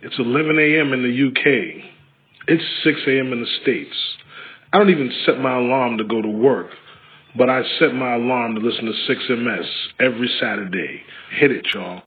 It's 11 a.m. in the UK. It's 6 a.m. in the States. I don't even set my alarm to go to work, but I set my alarm to listen to 6MS every Saturday. Hit it, y'all.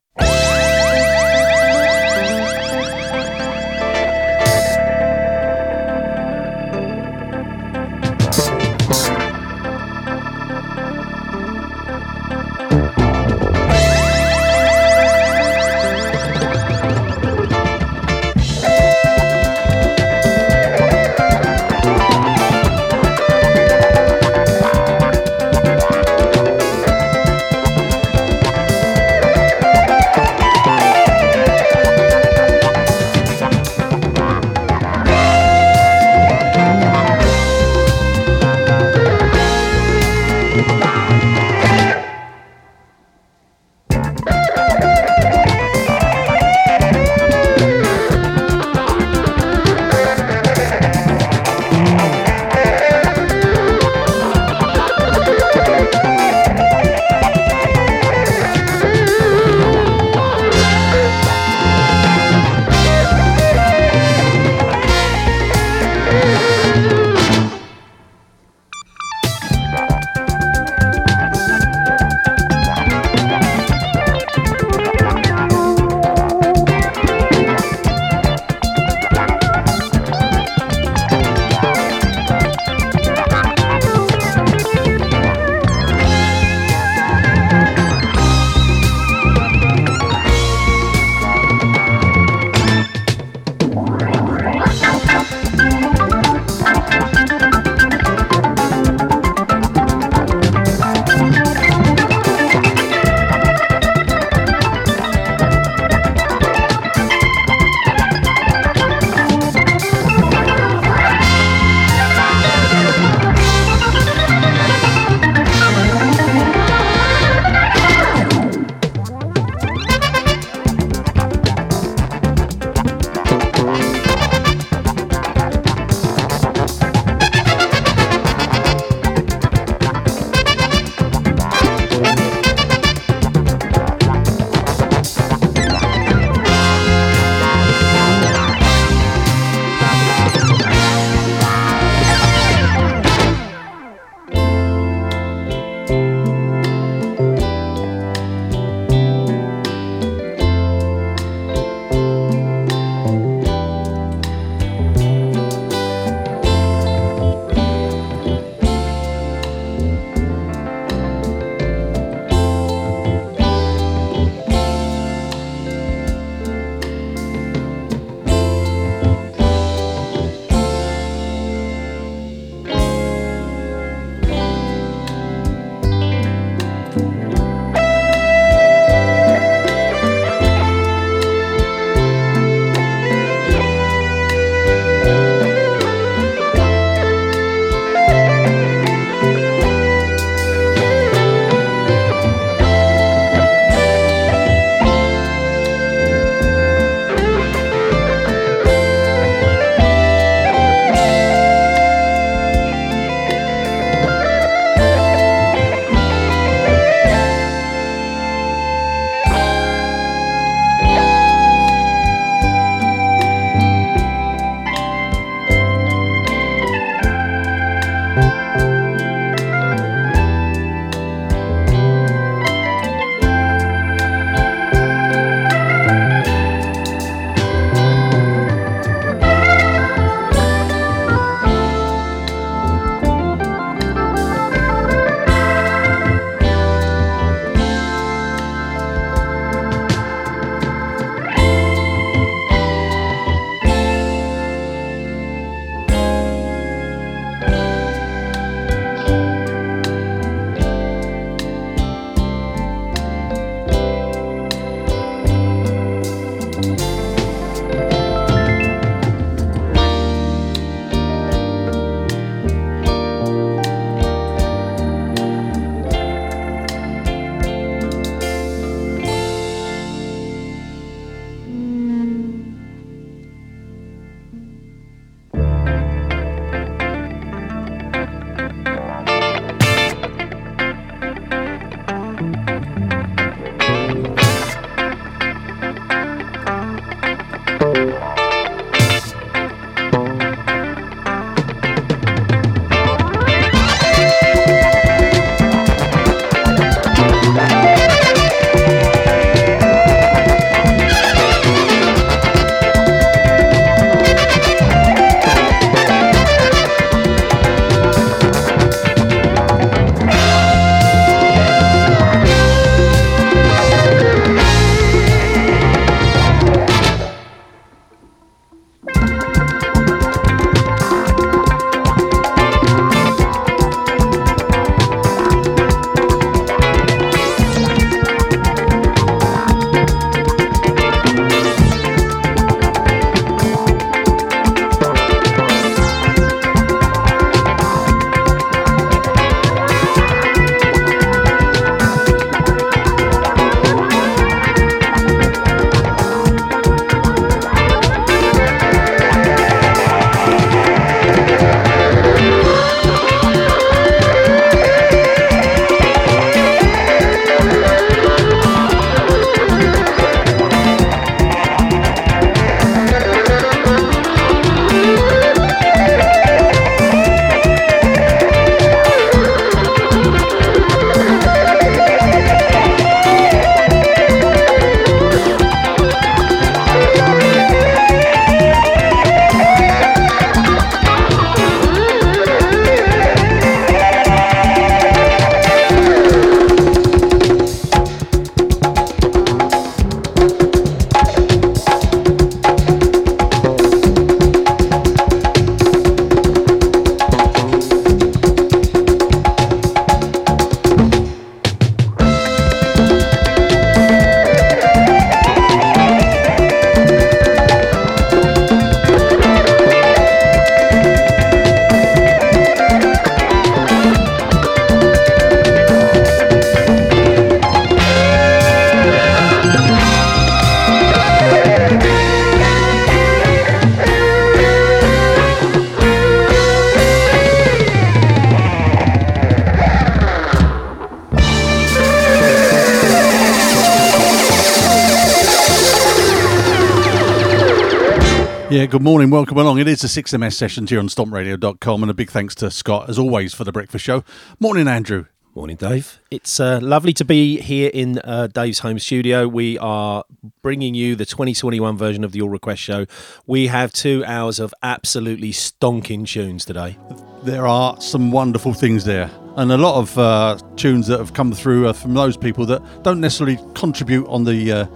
Yeah, good morning. Welcome along. It is the 6MS sessions here on stompradio.com, and a big thanks to Scott, as always, for the breakfast show. Morning, Andrew. Morning, Dave. It's uh, lovely to be here in uh, Dave's home studio. We are bringing you the 2021 version of the All Request Show. We have two hours of absolutely stonking tunes today. There are some wonderful things there, and a lot of uh, tunes that have come through are from those people that don't necessarily contribute on the uh,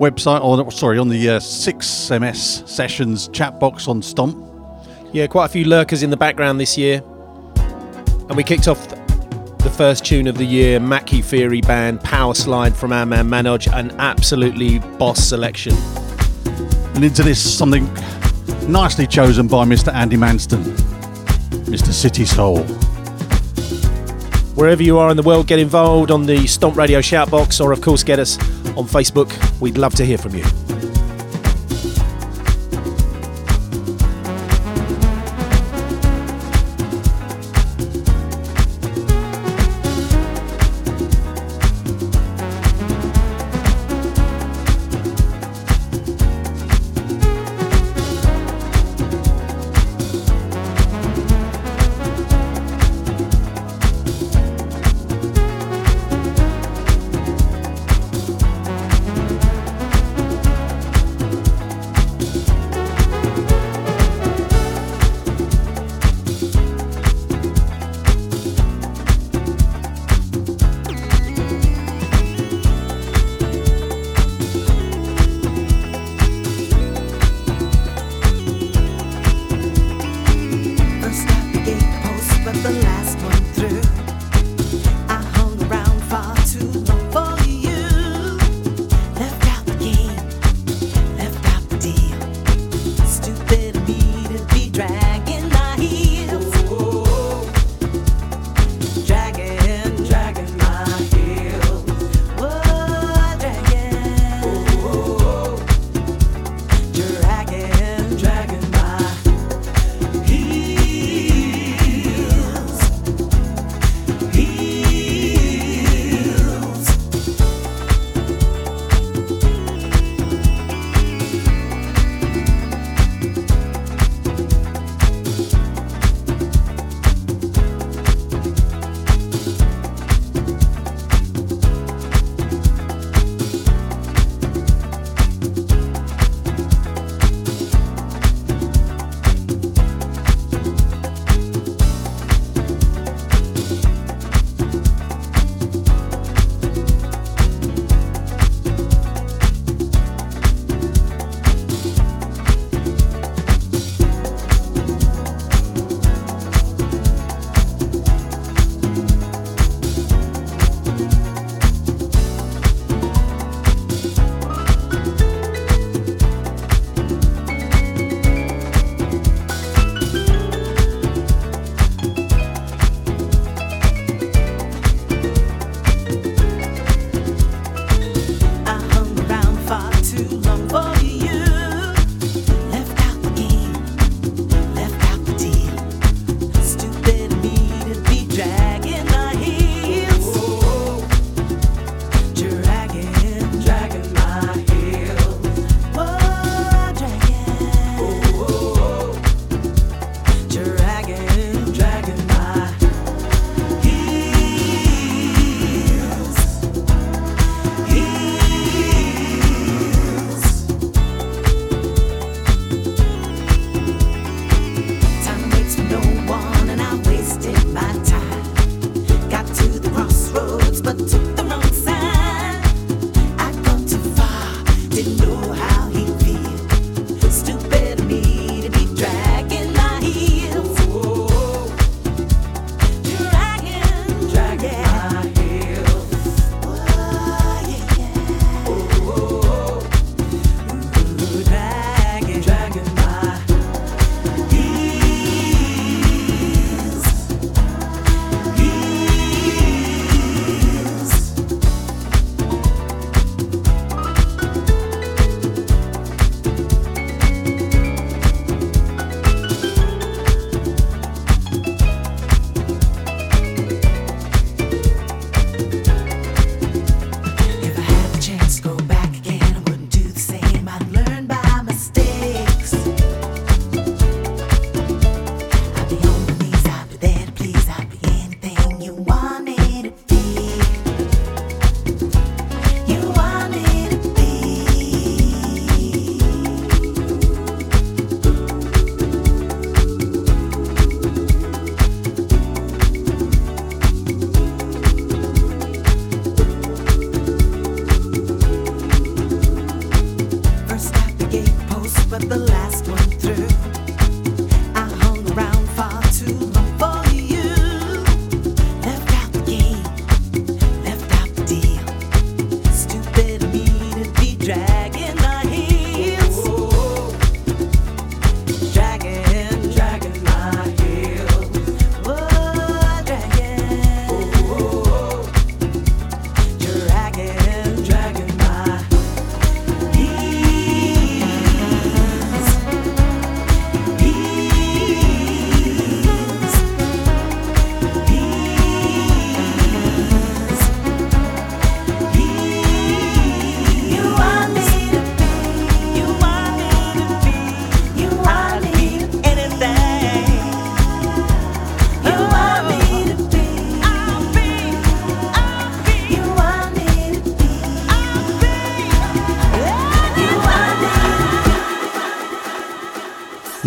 website, or sorry, on the uh, 6MS sessions chat box on Stomp. Yeah, quite a few lurkers in the background this year. And we kicked off the first tune of the year, Macky Feary Band, Power Slide from our man Manoj, an absolutely boss selection. And into this, something nicely chosen by Mr. Andy Manston, Mr. City Soul. Wherever you are in the world, get involved on the Stomp Radio shout box or, of course, get us on Facebook. We'd love to hear from you.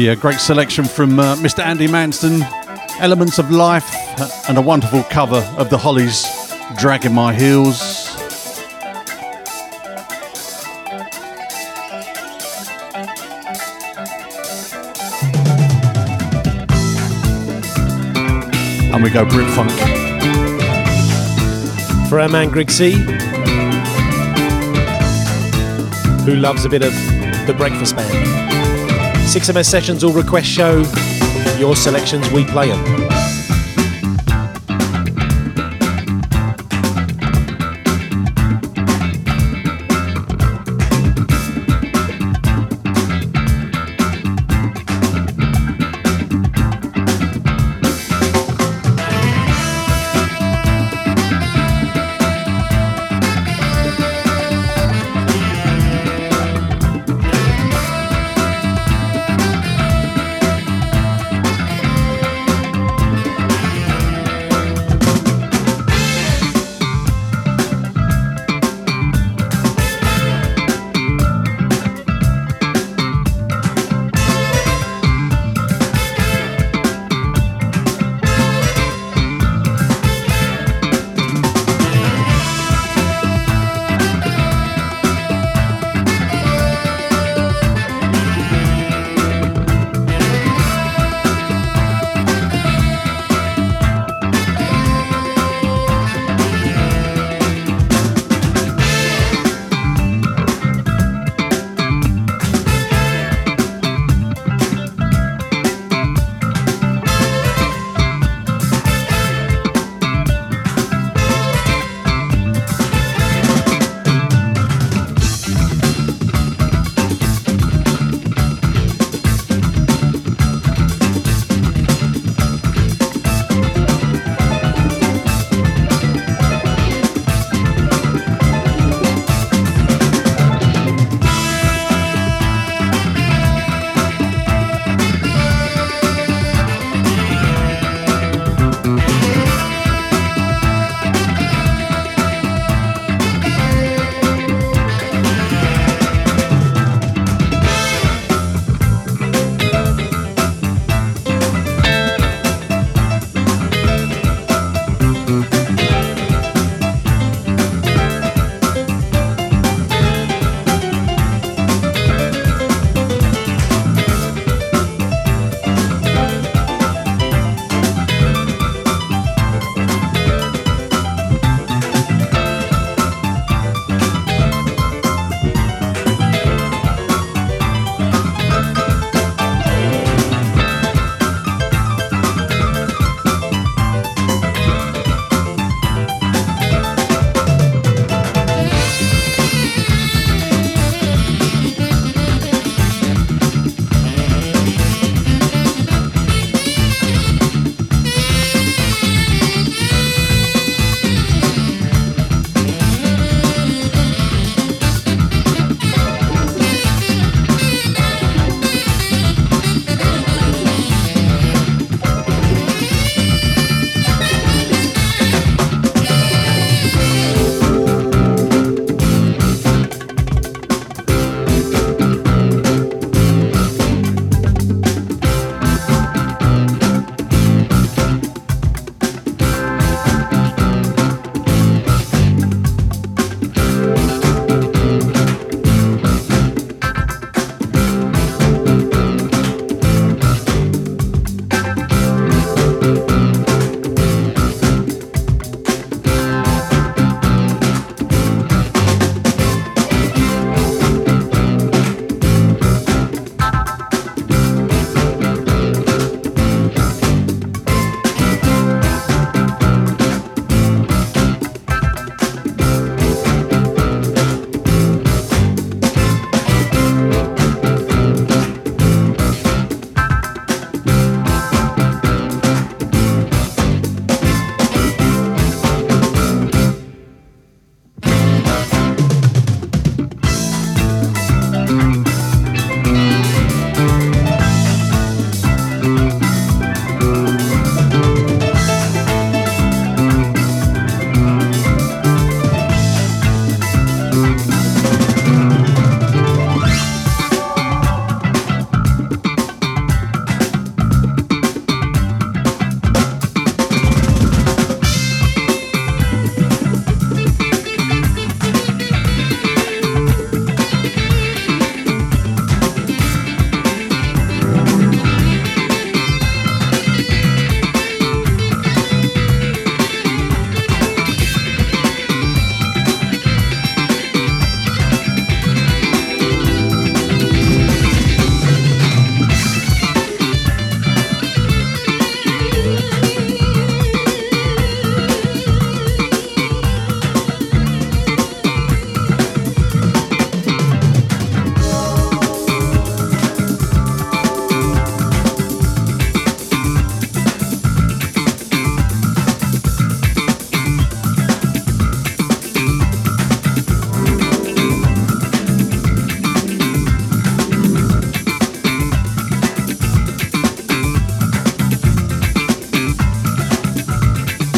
Yeah, great selection from uh, Mr. Andy Manston. Elements of Life and a wonderful cover of the Hollies, Dragging My Heels. And we go Brit Funk. For our man Greg C, who loves a bit of the Breakfast Band. 6MS Sessions All Request Show. Your selections, we play them.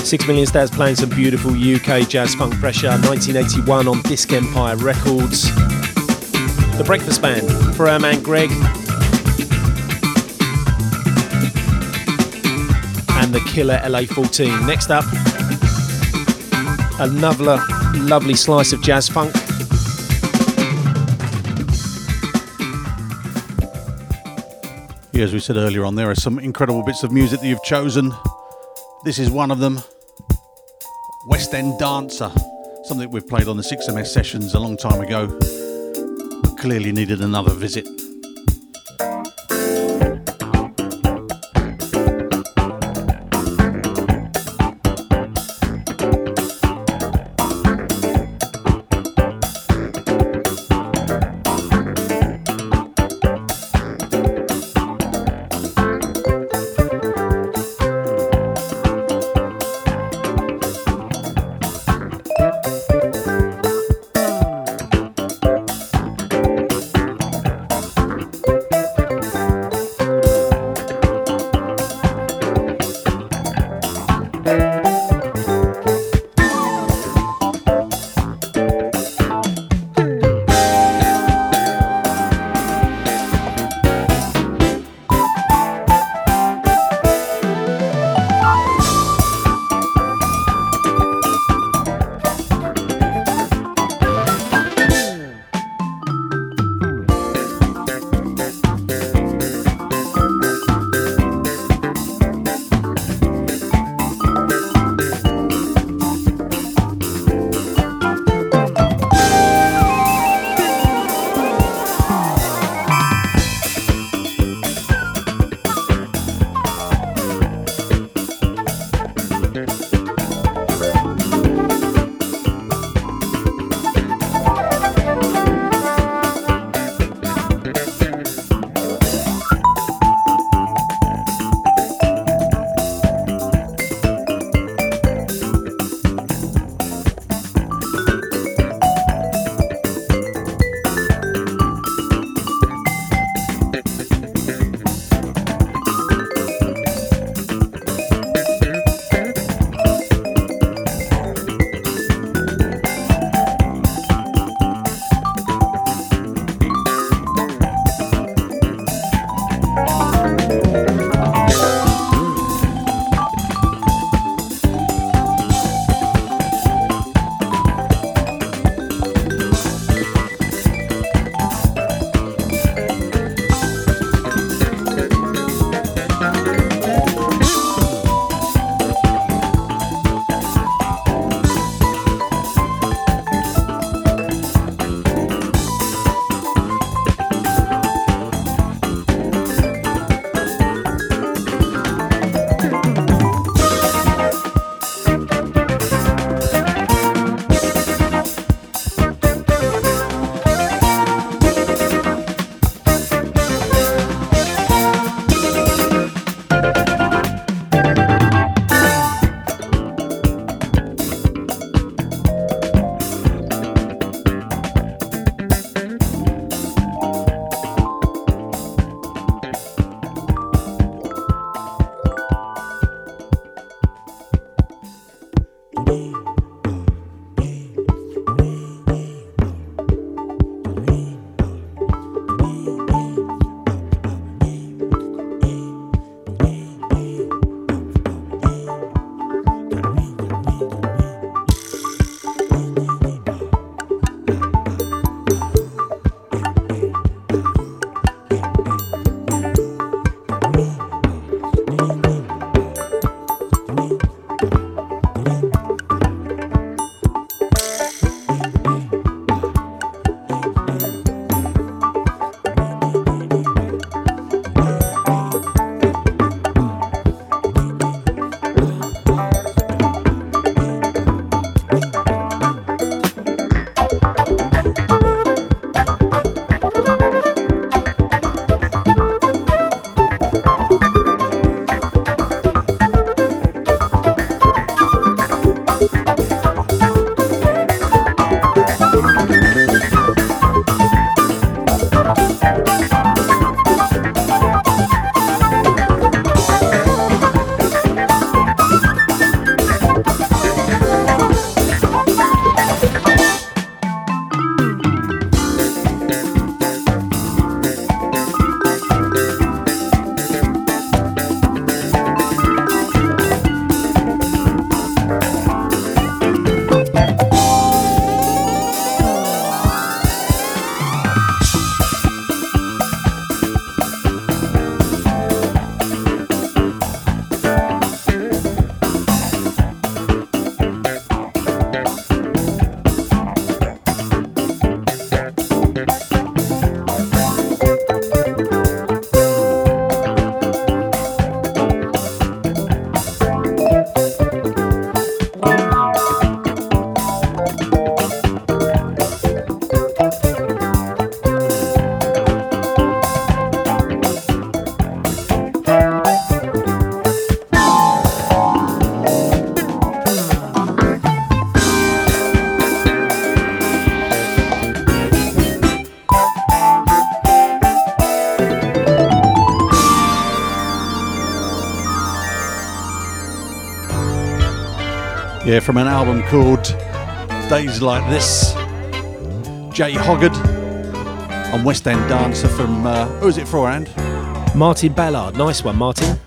Six Million Steps playing some beautiful UK jazz funk pressure. 1981 on Disc Empire Records. The Breakfast Band for our man Greg. And the Killer LA14. Next up, another lovely slice of jazz funk. As we said earlier on, there are some incredible bits of music that you've chosen. This is one of them West End Dancer, something we've played on the 6MS sessions a long time ago, but clearly needed another visit. From an album called Days Like This. Jay Hoggard and West End Dancer from, uh, who is it for? Martin Ballard. Nice one, Martin.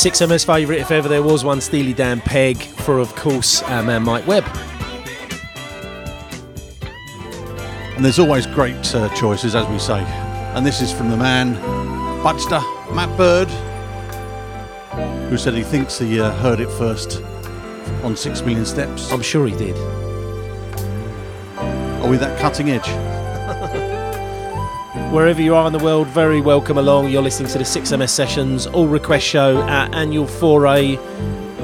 6MS favourite, if ever there was one, Steely Dan Peg, for of course our man Mike Webb. And there's always great uh, choices, as we say. And this is from the man, Budster, Matt Bird, who said he thinks he uh, heard it first on Six Million Steps. I'm sure he did. Are we that cutting edge? Wherever you are in the world, very welcome along. You're listening to the 6MS Sessions All Request Show, our annual foray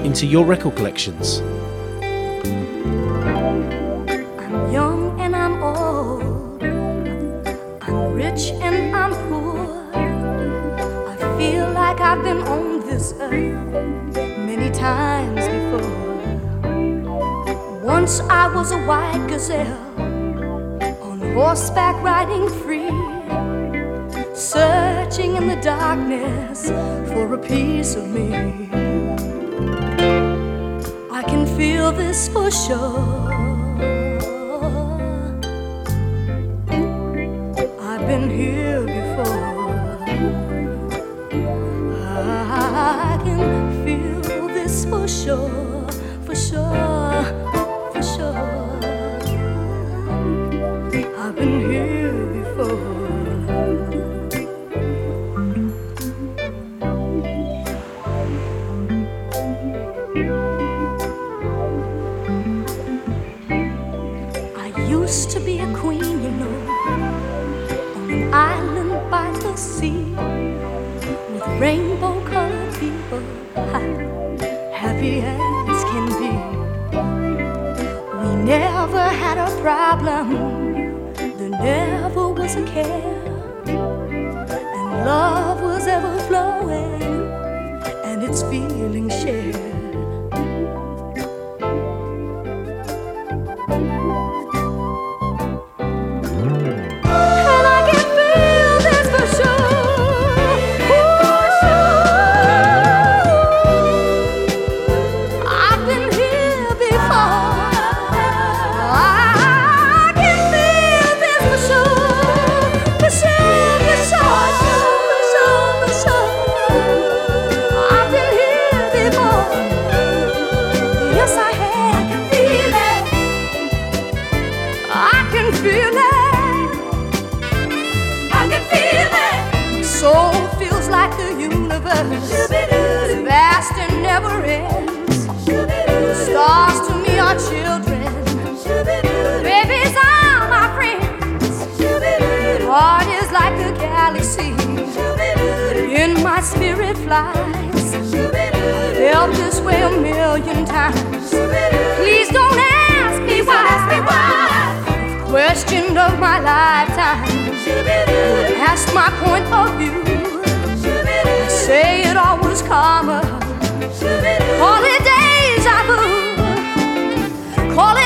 into your record collections. This like a galaxy. In my spirit flies. I felt this way a million times. Please don't ask me why. Ask. Question of my lifetime. Ask my point of view. Say it all was karma. Holidays I blew. Call it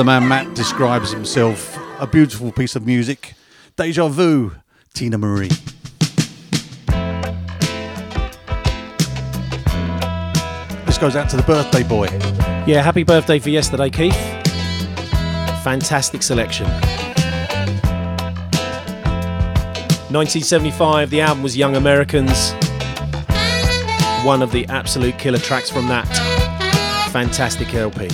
the man Matt describes himself. A beautiful piece of music. Deja vu, Teena Marie. This goes out to the birthday boy. Yeah, happy birthday for yesterday, Keith. Fantastic selection. 1975, the album was Young Americans. One of the absolute killer tracks from that. Fantastic LP.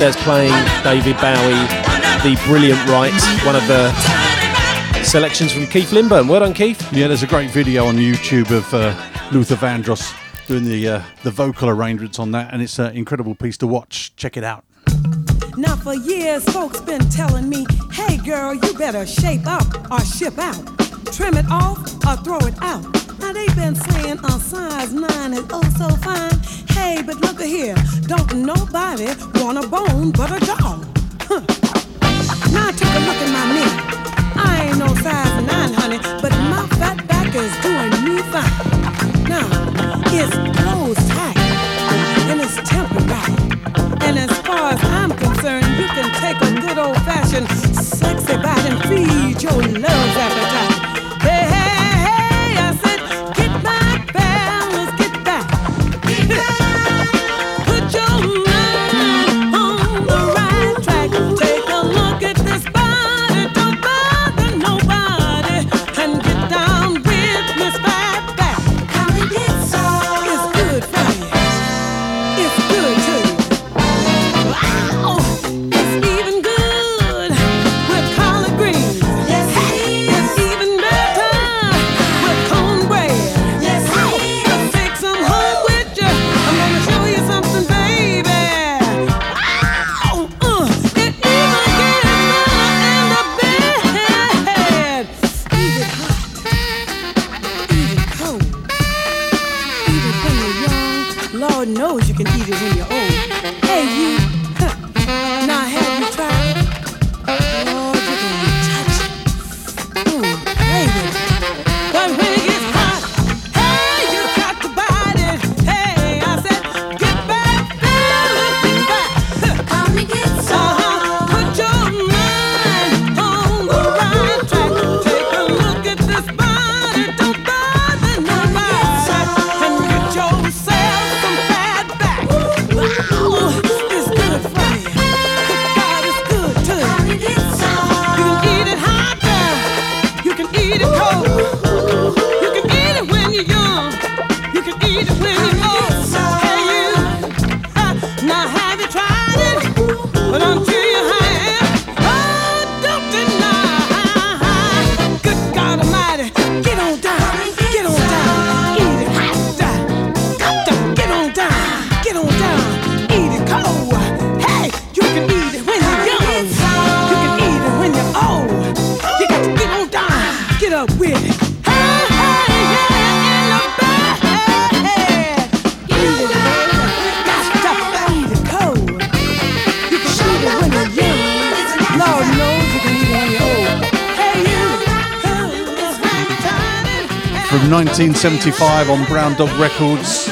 Six Million Steps playing David Bowie, the brilliant right, one of the selections from Keith Lindburn. Well done, Keith. Yeah, there's a great video on YouTube of uh, Luther Vandross doing the uh, the vocal arrangements on that, and it's an incredible piece to watch. Check it out. Now for years, folks been telling me, hey girl, you better shape up or ship out. Trim it off or throw it out. Now they've been saying a size 9 is oh so fine. Hey, but look here, don't nobody want a bone but a dog. Huh. Now take a look at my knee. I ain't no size 9, honey, but my fat back is doing me fine. Now, it's closed tight and it's tempered right. And as far as I'm concerned, you can take a good old fashioned sexy bite and feed your love's 1975 on Brown Dog Records,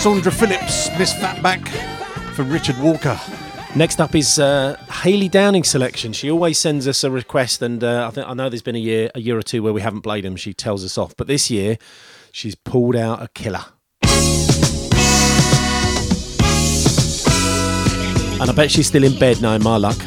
Saundra Phillips, Miss Fatback for Richard Walker. Next up is uh, Haley Downing selection. She always sends us a request, and uh, I think I know there's been a year, a year or two where we haven't played them. She tells us off, but this year she's pulled out a killer, and I bet she's still in bed knowing my luck.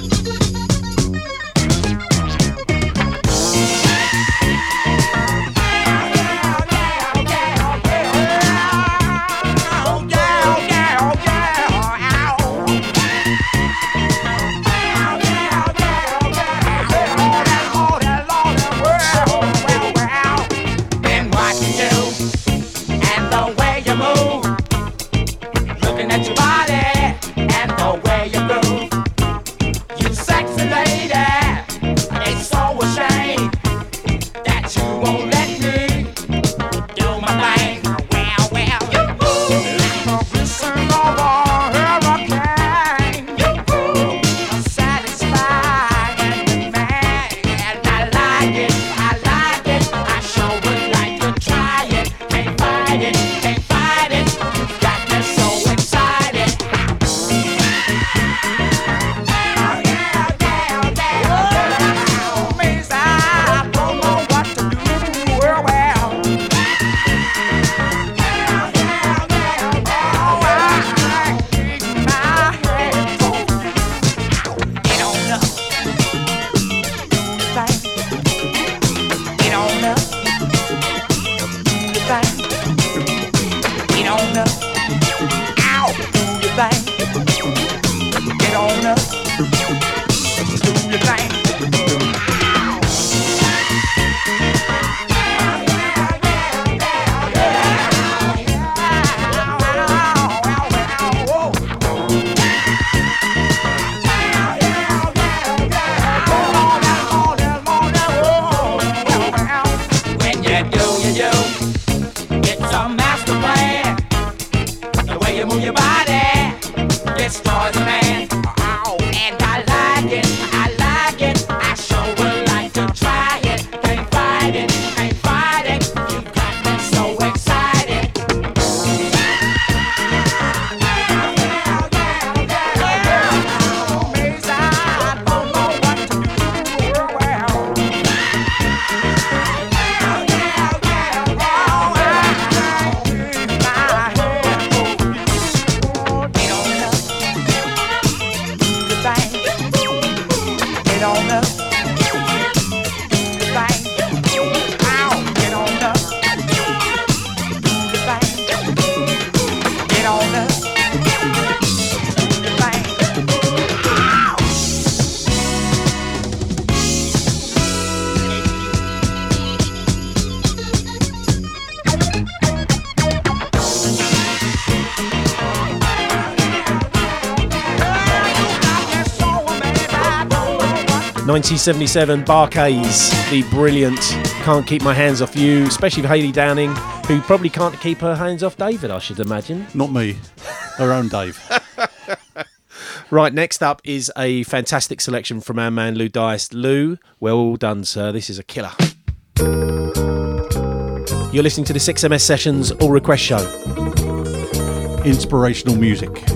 1977 Bar-Kays, the brilliant Can't Keep My Hands Off You, especially Hayley Haley Downing, who probably can't keep her hands off David, I should imagine. Not me, her own Dave. right, next up is a fantastic selection from our man Lou Dice. Lou, well done, sir. This is a killer. You're listening to the 6MS Sessions All Request Show. Inspirational music.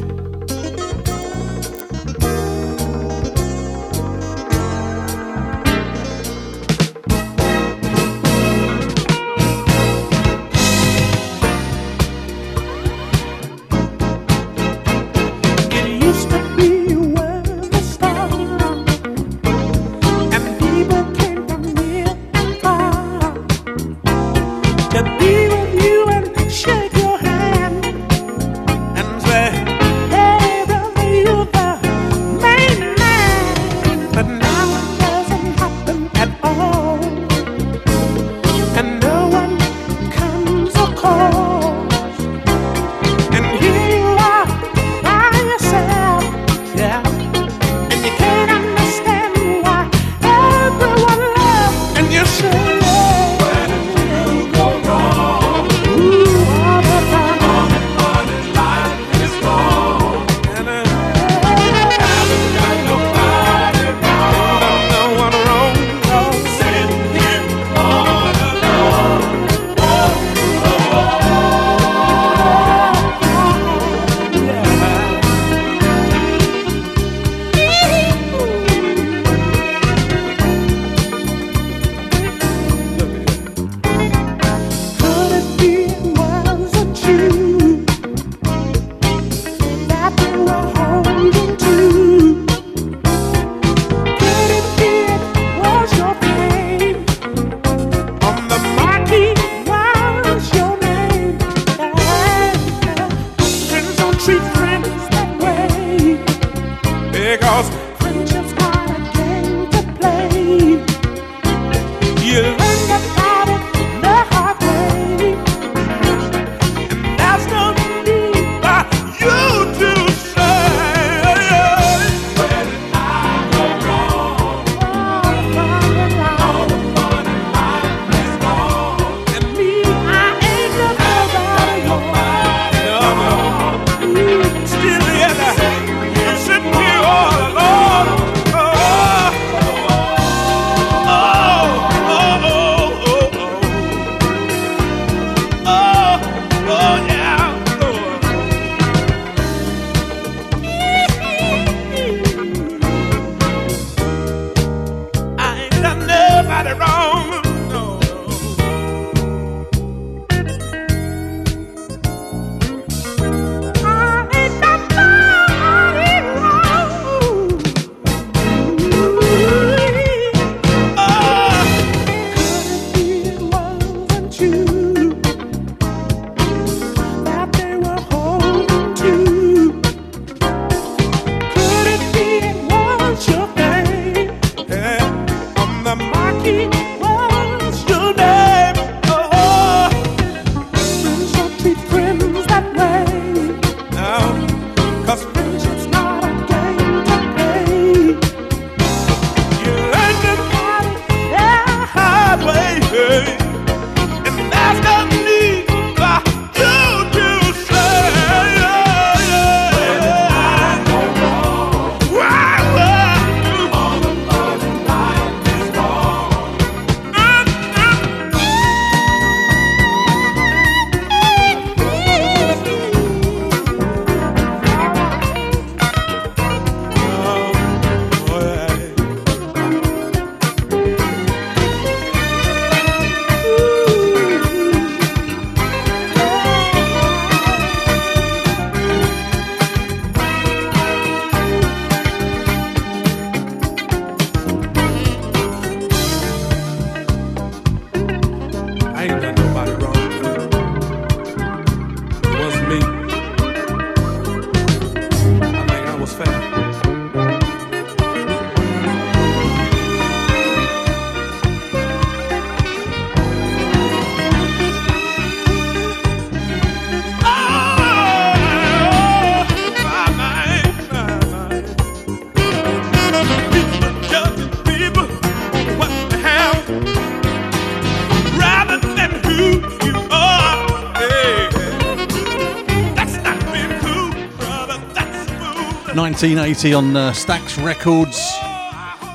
1980 on uh, Stax Records,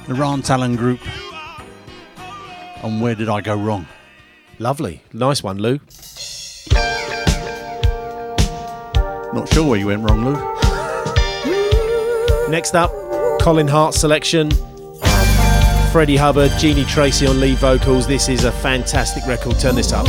the Ran Talon Group. And where did I go wrong? Lovely. Nice one, Lou. Not sure where you went wrong, Lou. Next up, Colin Hart selection. Freddie Hubbard, Jeanie Tracy on lead vocals. This is a fantastic record. Turn this up.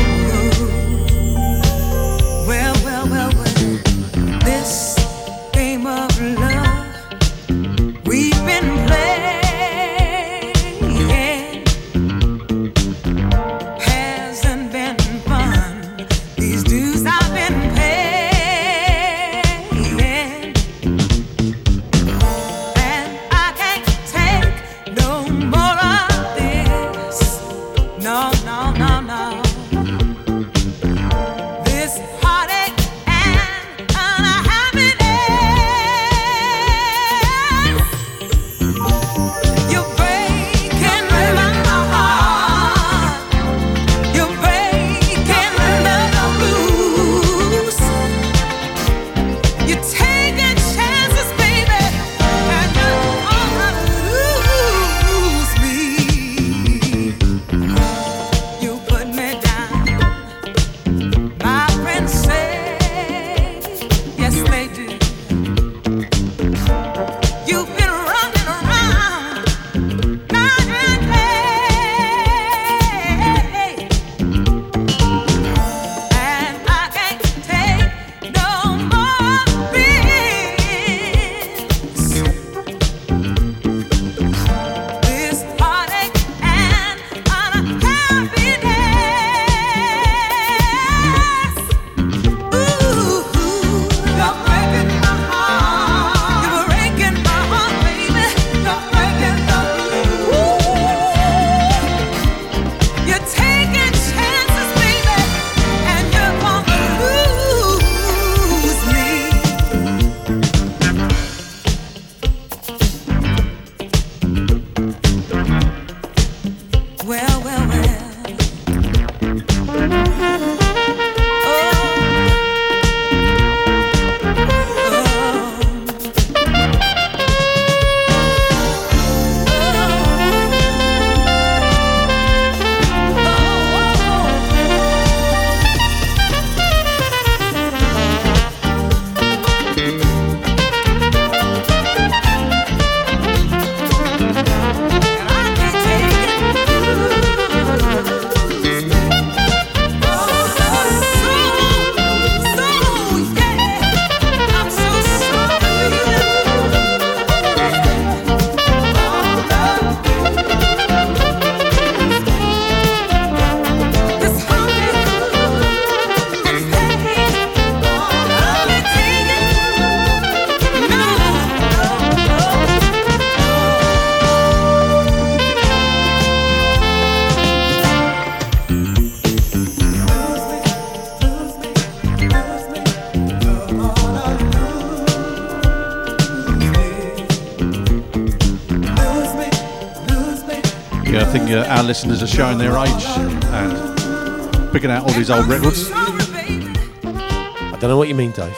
Our listeners are showing their age and picking out all these old records. I don't know what you mean, Dave.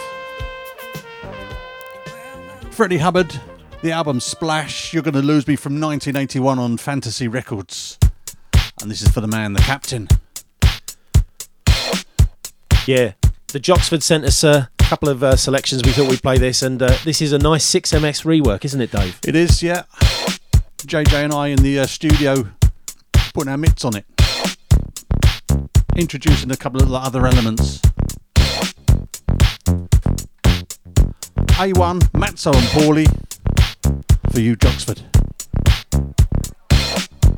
Freddie Hubbard, the album Splash, You're Gonna Lose Me from 1981 on Fantasy Records. And this is for the man, the captain. Yeah, the Joxford sent us a couple of uh, selections. We thought we'd play this, and uh, this is a nice 6MS rework, isn't it, Dave? It is, yeah. JJ and I in the uh, studio putting our mitts on it. Introducing a couple of other elements. A1, Matzo and Pauli for you, Joxford.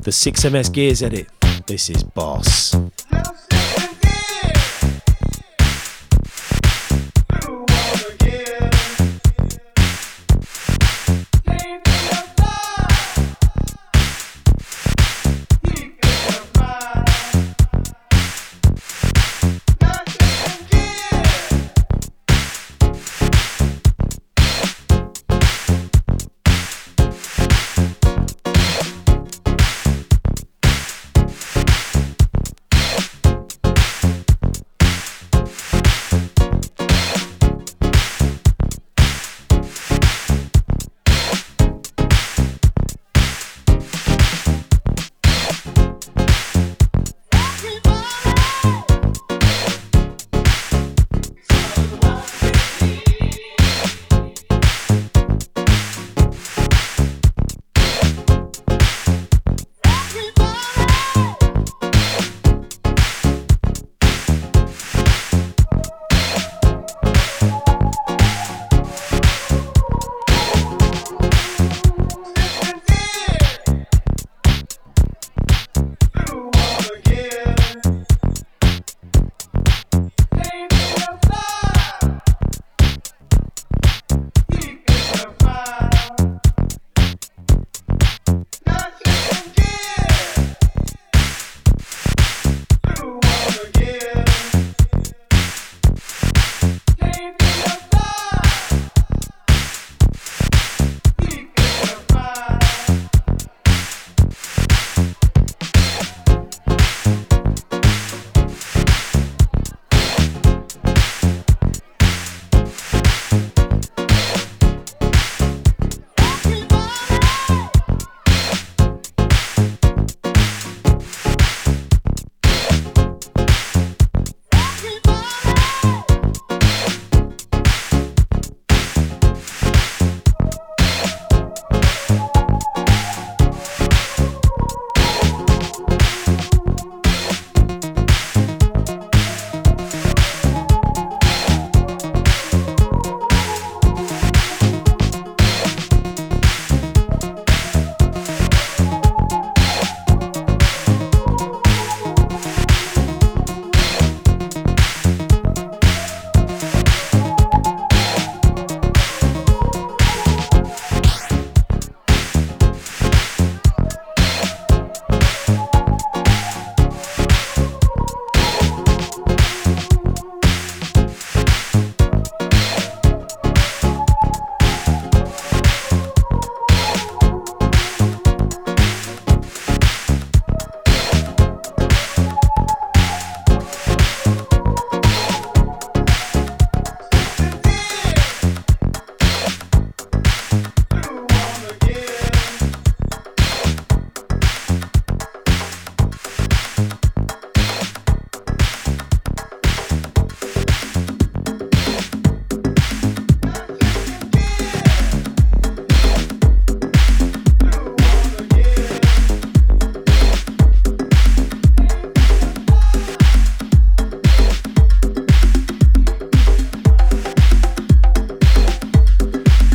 The 6MS Gears edit. This is Boss.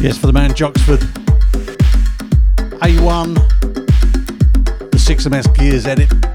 Yes, for the man Joxford. A1, the 6MS Gears edit.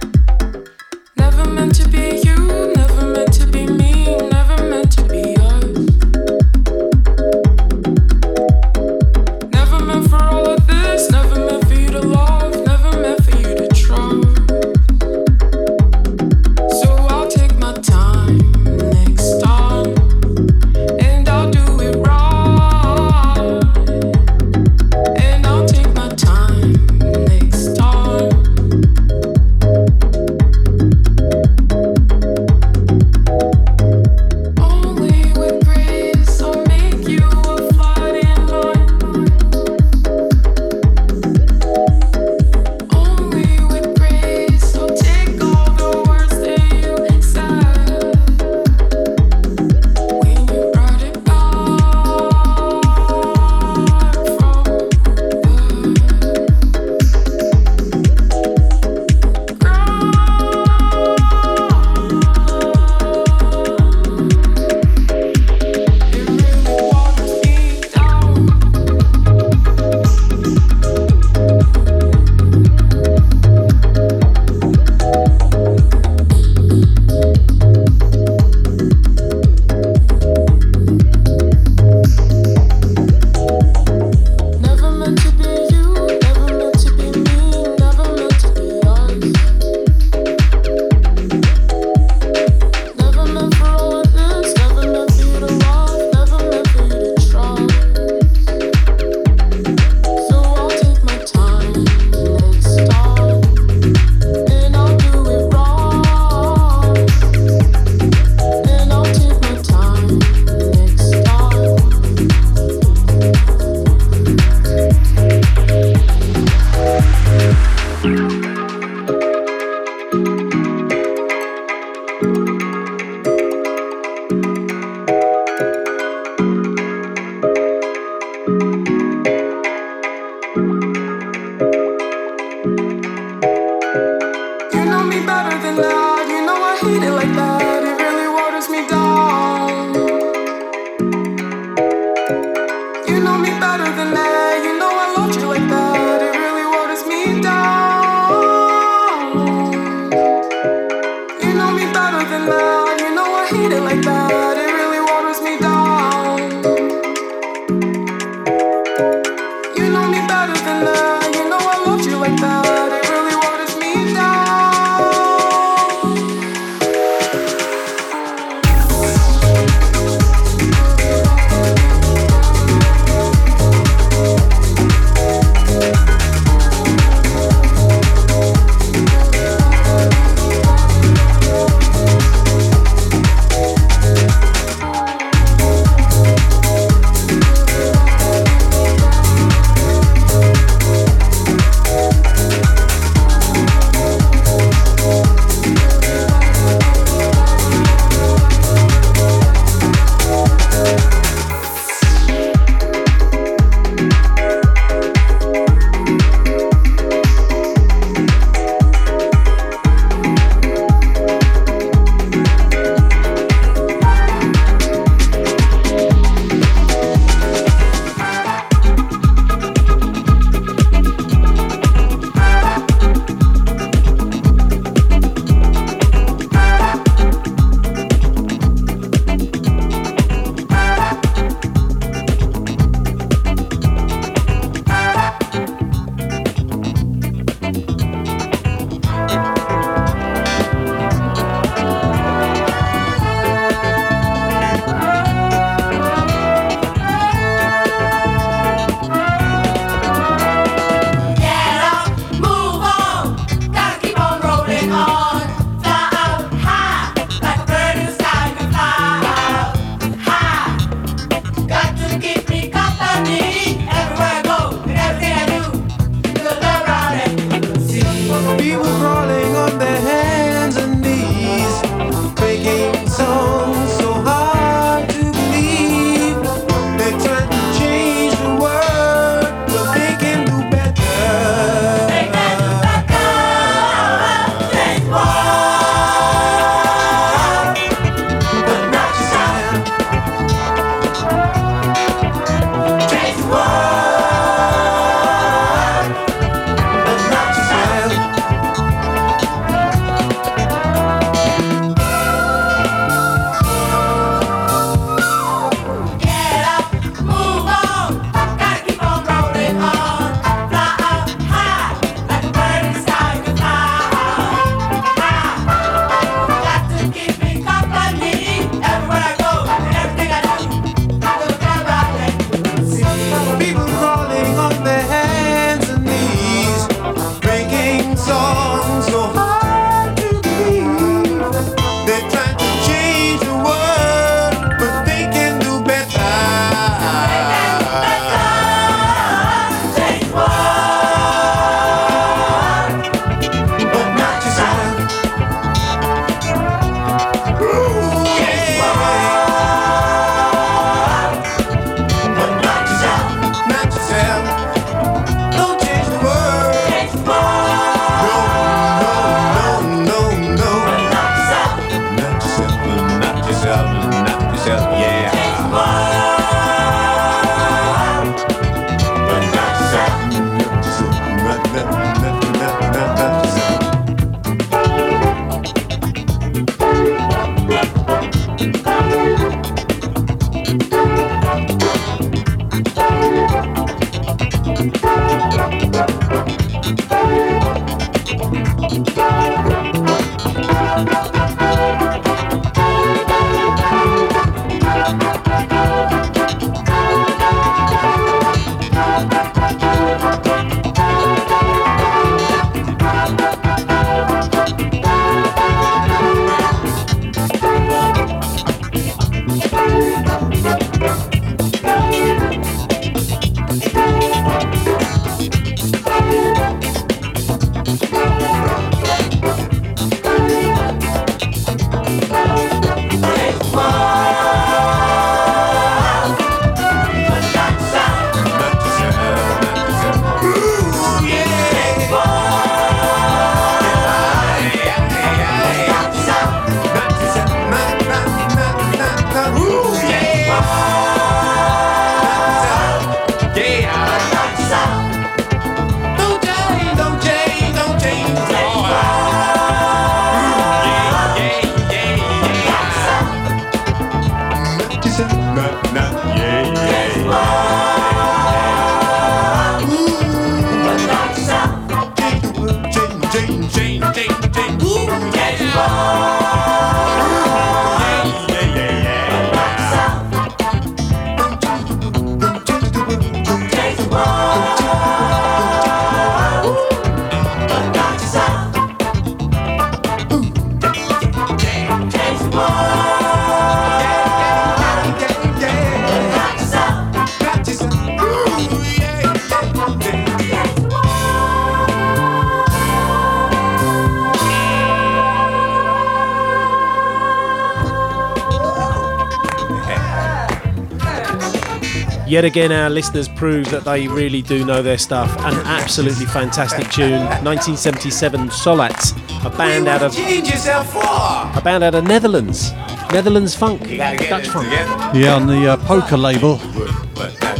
Yet again, our listeners prove that they really do know their stuff. An absolutely fantastic tune. 1977 Solats, a band out of Change yourself for. a band out of Netherlands, Netherlands funk, Dutch funk. Yeah, on the uh, poker label,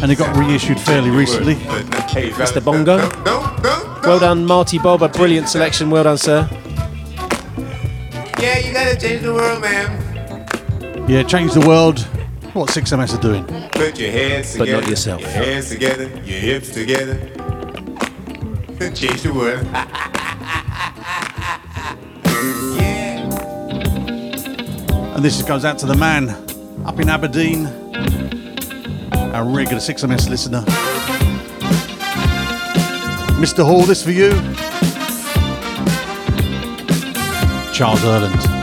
and it got reissued fairly recently. Mr. Bongo. Well done, Marty Bob. A brilliant selection. Well done, sir. Yeah, you gotta change the world, man. Yeah, change the world. What 6MS are doing. Put your hands But together. not yourself. Your hands together, your hips together. Change the world. yeah. And this goes out to the man up in Aberdeen, our regular 6MS listener. Mr. Hall, this for you. Charles Earland.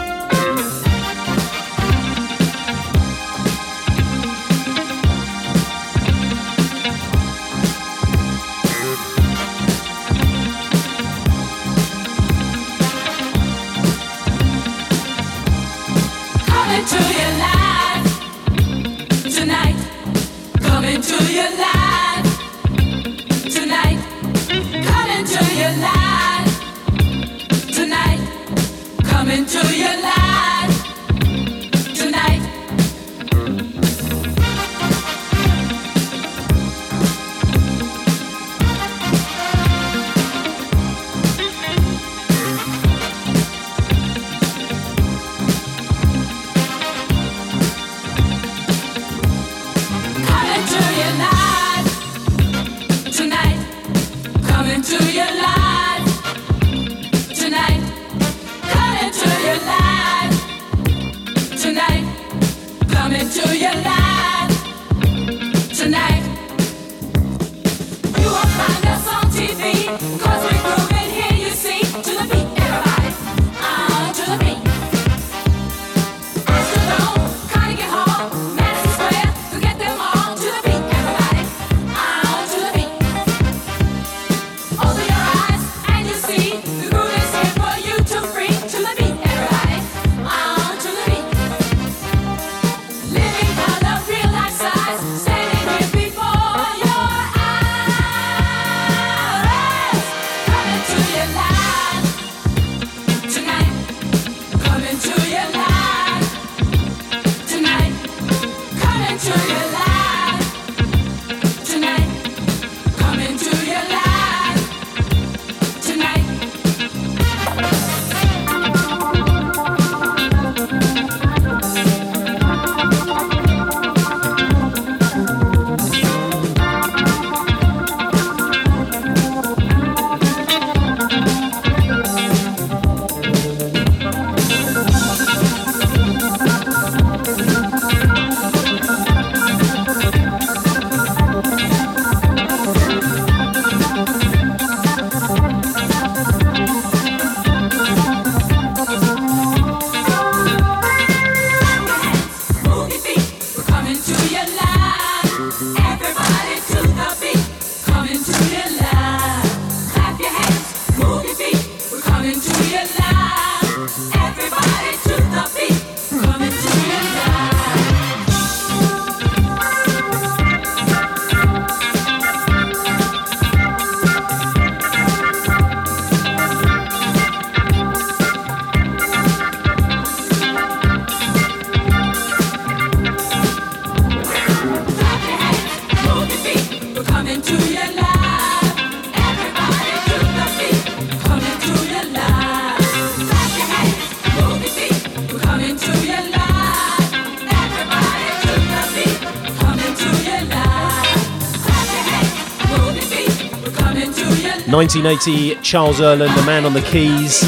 1980 Charles Earland, the man on the keys.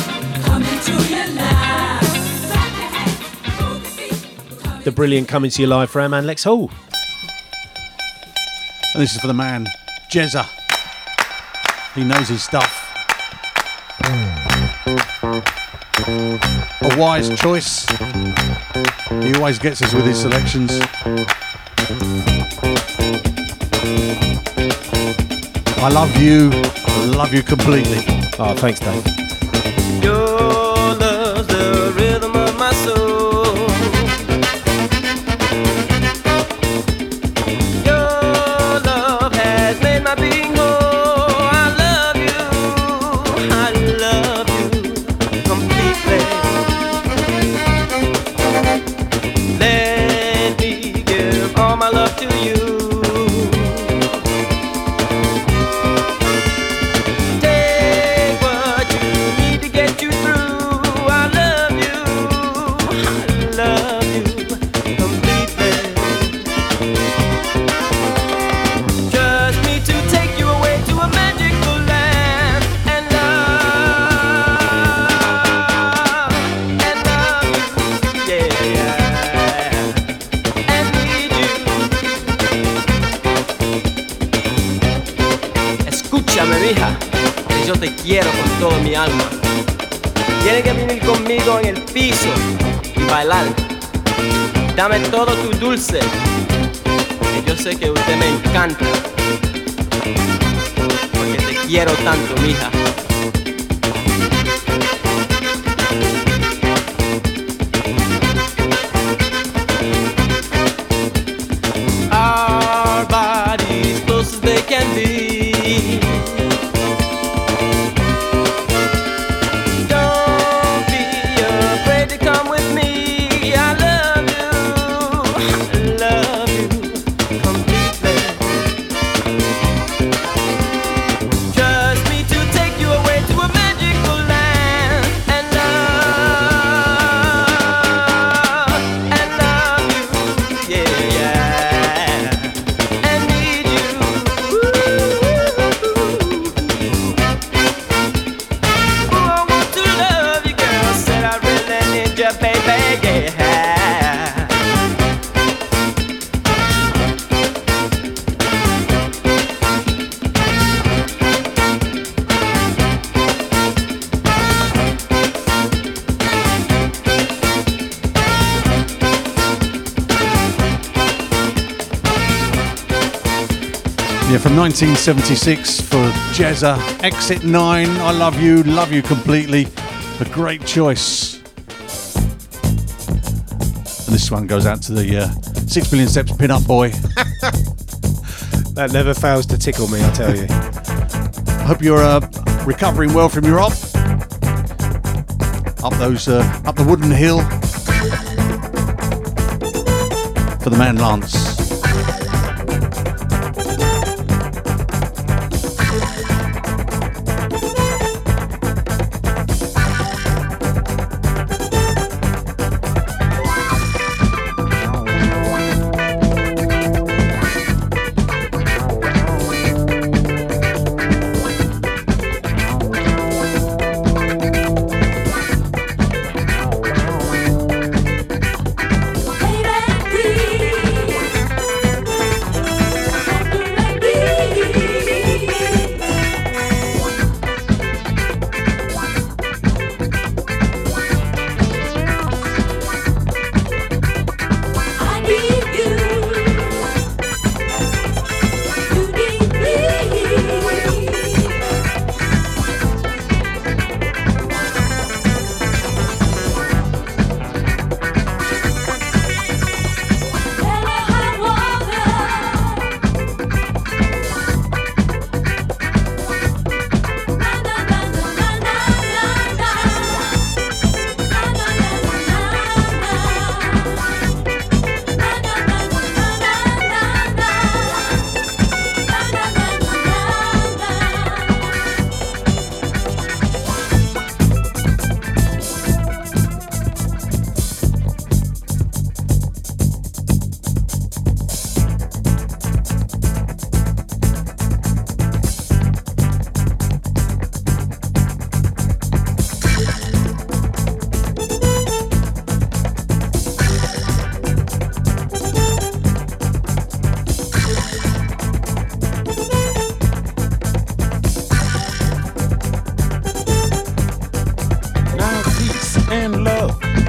The brilliant coming to your Life for our man Lex Hall. And this is for the man, Jezza. He knows his stuff. A wise choice. He always gets us with his selections. I love you. Love you completely. Oh, thanks, Dave. Yo sé que usted me encanta. Porque te quiero tanto, mija. 1976 for Jezza, Exit 9, I Love You, Love You Completely. A great choice. And this one goes out to the uh, 6 Million Steps Pin Up Boy. That never fails to tickle me, I tell you. I hope you're uh, recovering well from your op. Up those, uh, up the wooden hill. For the man Lance.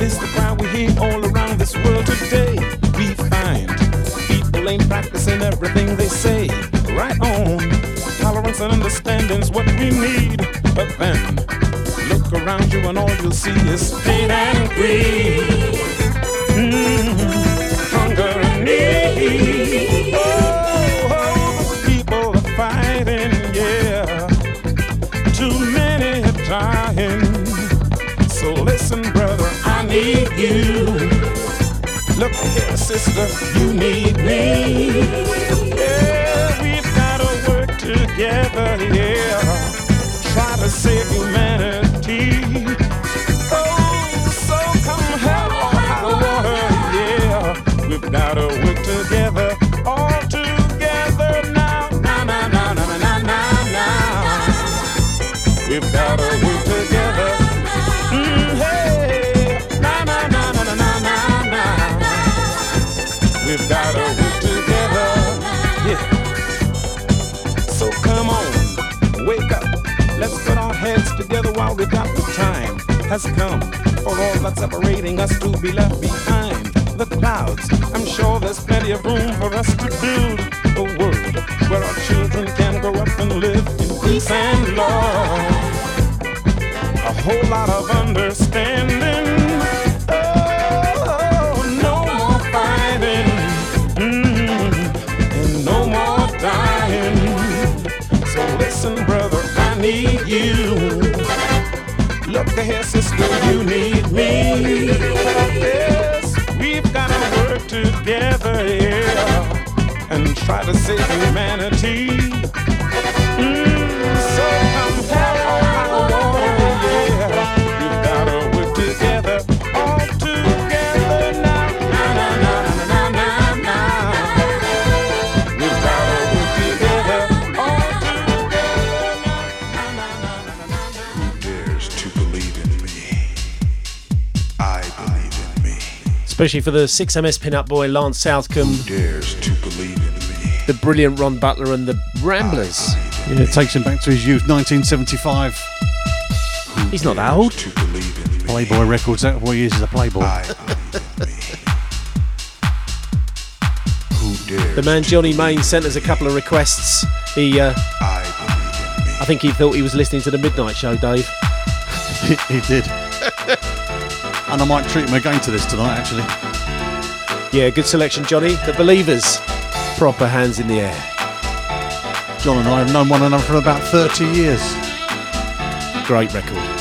Love is the cry we hear all around this world today. We find people ain't practicing everything they say. Right on. Tolerance and understanding's what we need. But then look around you and all you'll see is pain and greed. Mm, sister, you need me. Yeah, we've gotta work together, yeah. Try to save humanity. Oh, so come hell or high water, yeah. We've gotta work we the time has come for all that's separating us to be left behind. The clouds, I'm sure there's plenty of room for us to build a world where our children can grow up and live in peace and love. A whole lot of understanding. Oh, no more fighting. And no more dying. So listen, brother, I need you. Look here, sister, you need me. Yes, we've got to work together, yeah, and try to save humanity. Especially for the 6MS pinup boy Lance Southcombe. Dares to believe in me? The brilliant Ron Butler and the Ramblers. Yeah, it takes him back to his youth, 1975. He's not that old. Playboy Records, that's what he is, is a Playboy. The man Johnny Main sent us a couple of requests. He, uh, I think he thought he was listening to the Midnight Show, Dave. he, he did. And I might treat him again to this tonight, actually. Yeah, good selection, Johnny. The Believers. Proper hands in the air. John and I have known one another for about 30 years. Great record.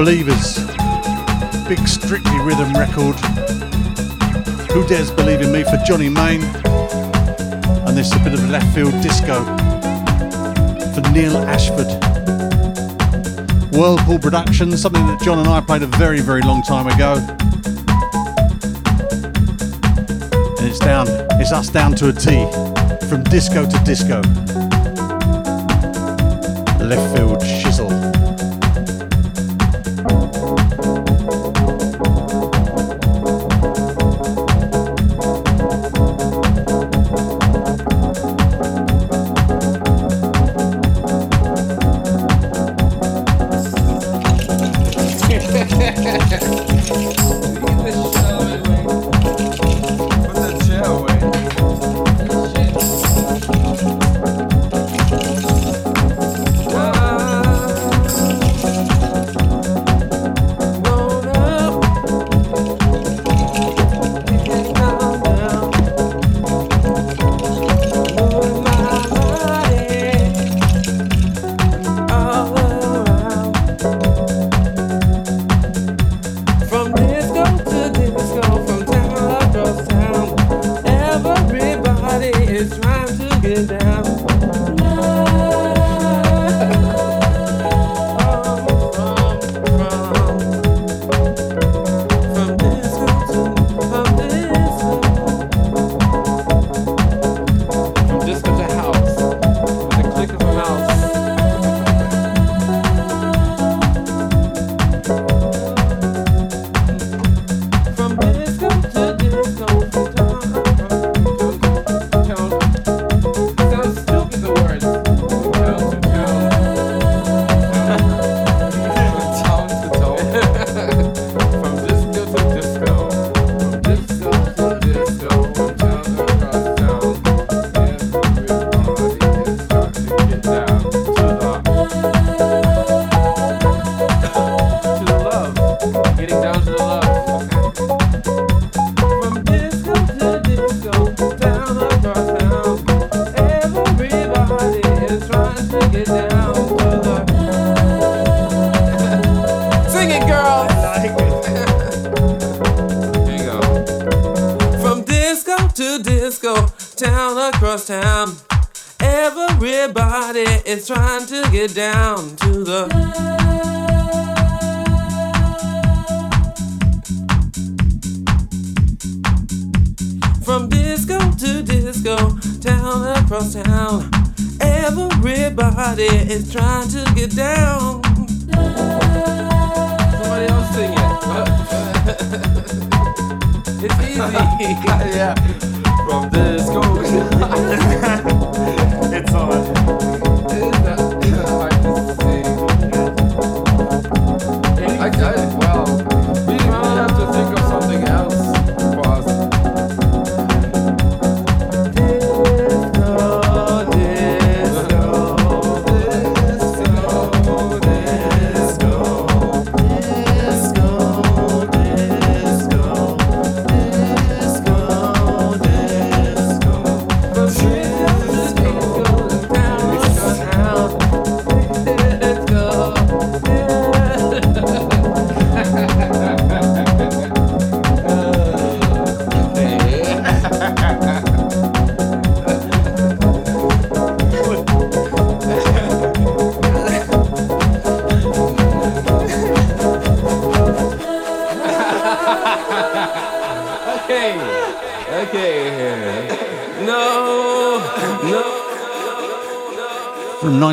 Believers. Big Strictly Rhythm record. Who Dares Believe in Me for Johnny Main. And this is a bit of left field disco for Neil Ashford. Whirlpool Productions, something that John and I played a very, very long time ago. And it's down, it's us down to a T. From disco to disco. Left field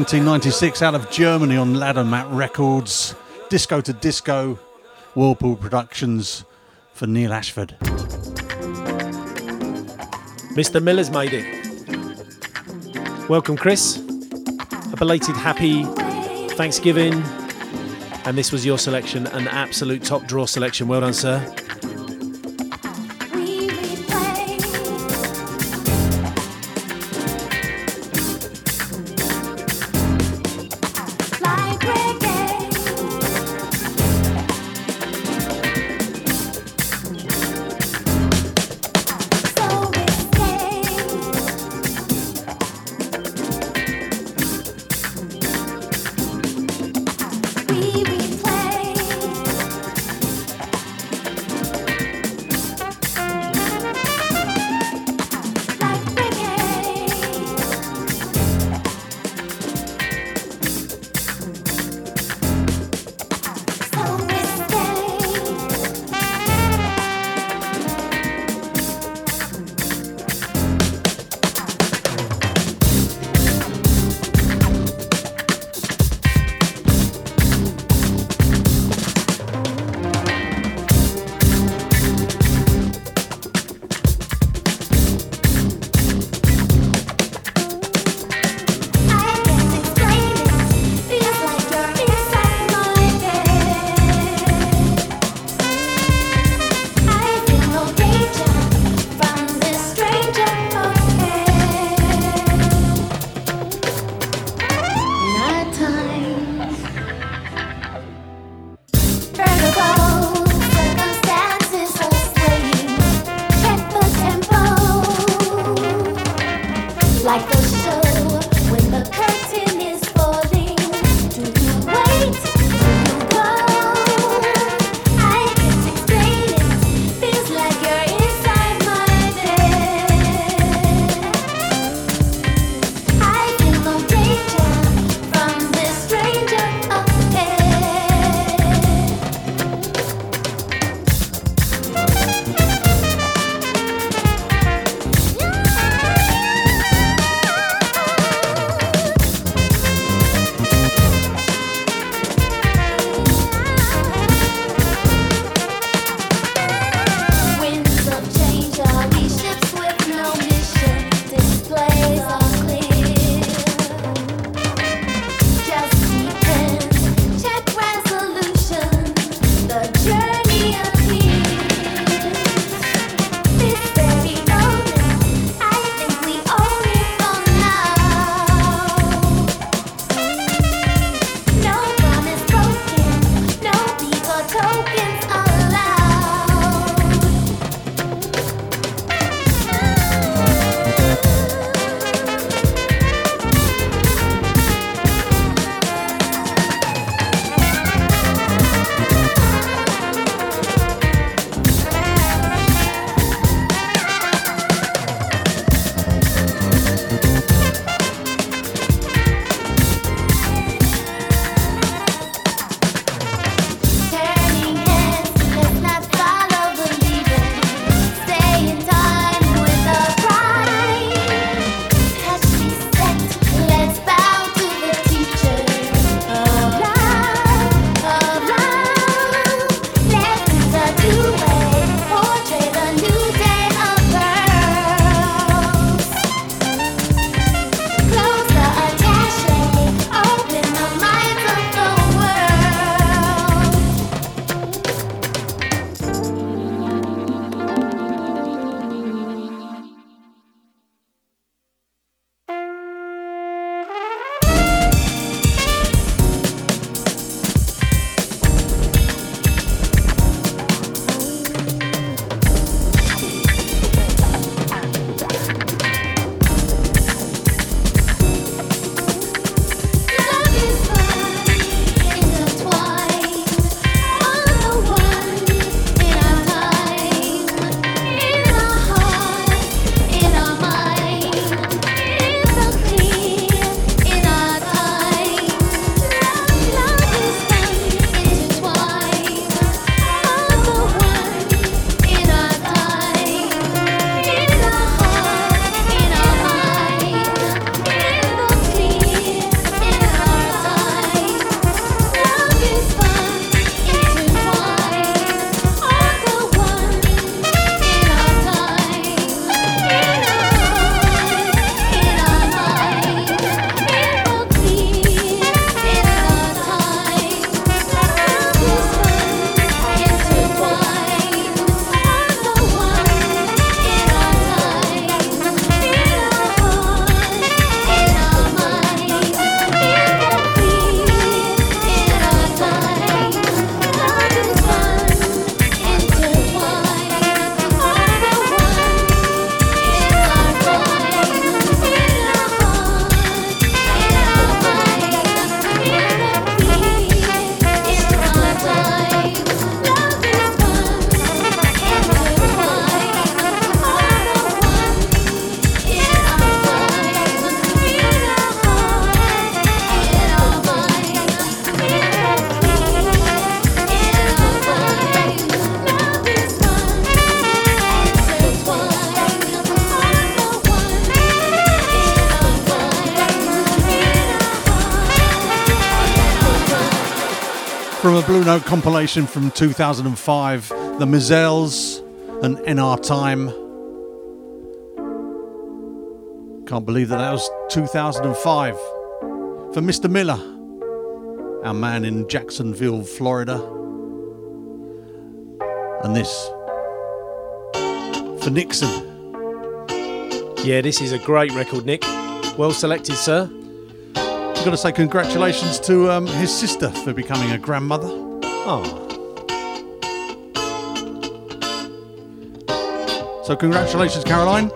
1996 out of Germany on Ladomat Records. Disco to Disco. Whirlpool Productions for Neil Ashford. Mr. Miller's made it. Welcome, Chris. A belated happy Thanksgiving. And this was your selection, an absolute top draw selection. Well done, sir. From a Blue Note compilation from 2005, The Mizelles and NR Time. Can't believe that that was 2005. For Mr. Miller, our man in Jacksonville, Florida. And this for Nixon. Yeah, this is a great record, Nick. Well selected, sir. I've got to say congratulations to um, his sister for becoming a grandmother. Oh, So congratulations, Caroline.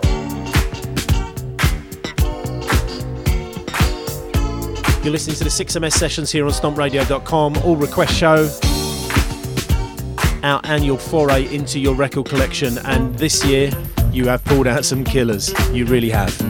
You're listening to the 6MS sessions here on stompradio.com, all request show. Our annual foray into your record collection, and this year you have pulled out some killers. You really have.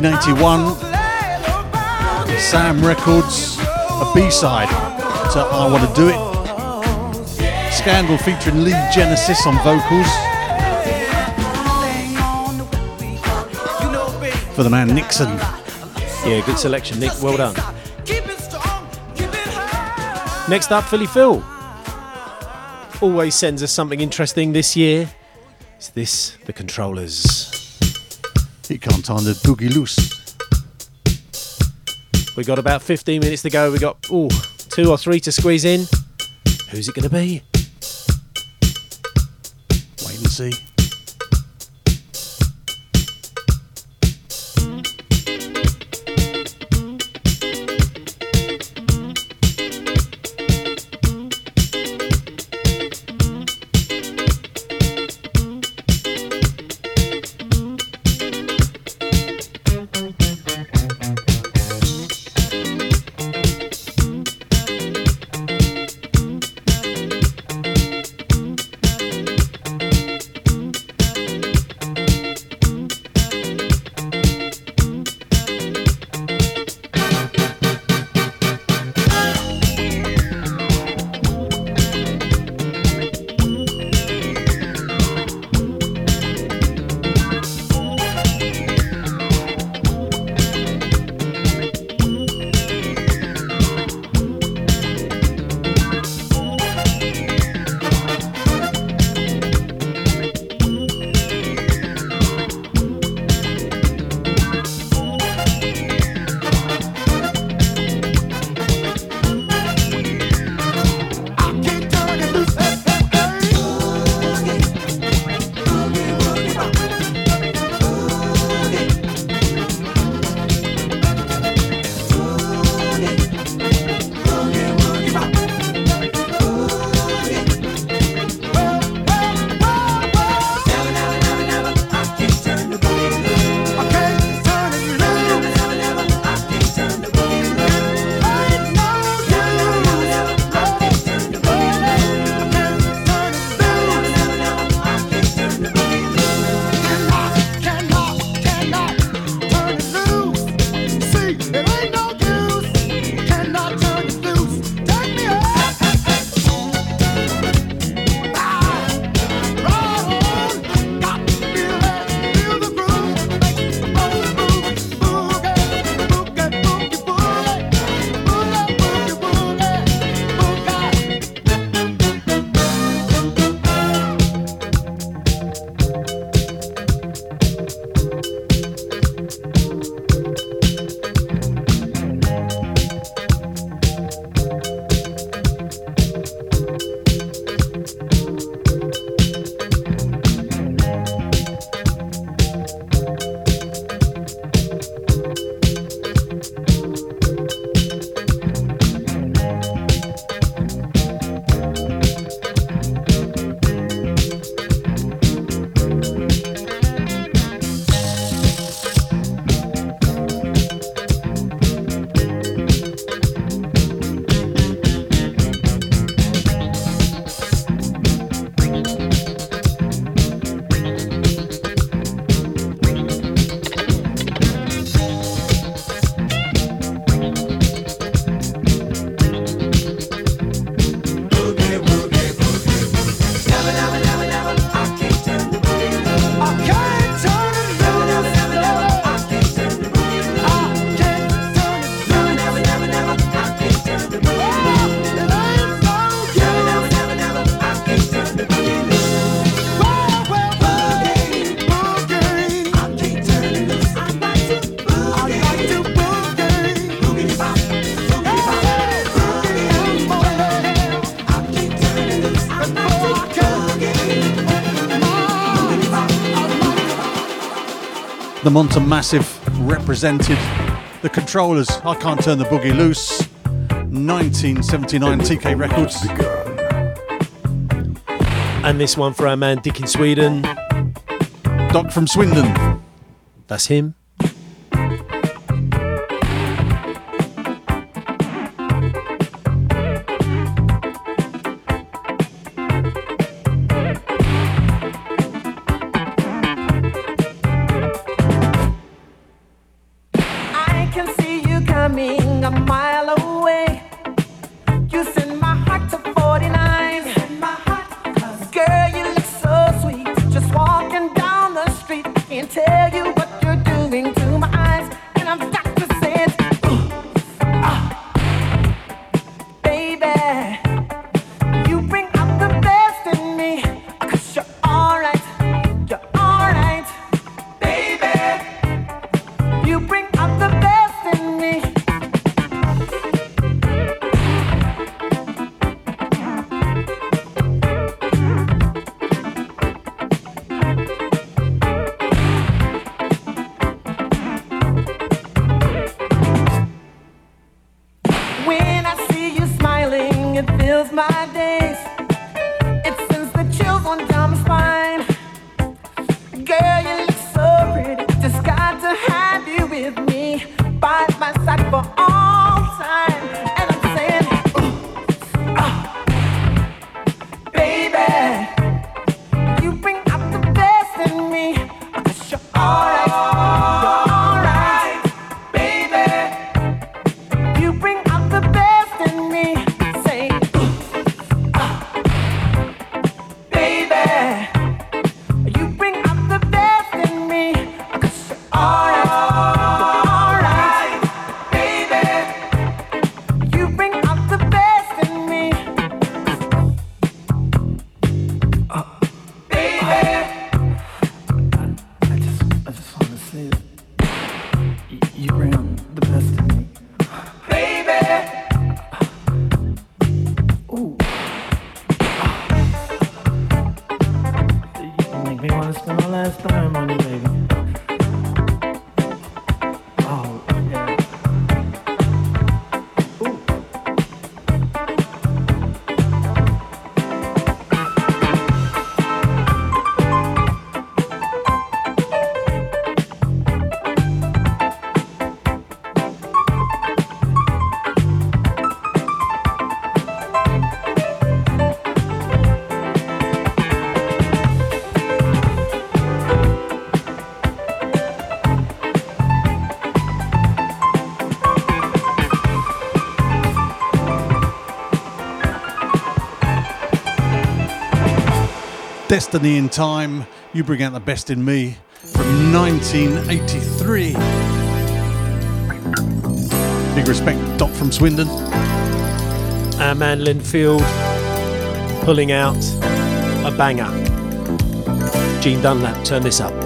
1981. Sam Records, a B-side to I Want to Do It. Scandal featuring Lee Genesis on vocals. For the man Nixon. Yeah, good selection, Nick. Well done. Next up, Philly Phil. Always sends us something interesting this year. Is this the controllers? He can't turn the boogie loose. We got about 15 minutes to go. We got ooh, two or three to squeeze in. Who's it going to be? Wait and see. Monta Massive represented the controllers. I can't turn the boogie loose. 1979 TK Records. And this one for our man Dick in Sweden. Doc from Swindon. That's him. Destiny in Time, You Bring Out the Best in Me from 1983. Big respect, Doc from Swindon. Our man Linfield pulling out a banger. Gene Dunlap, turn this up.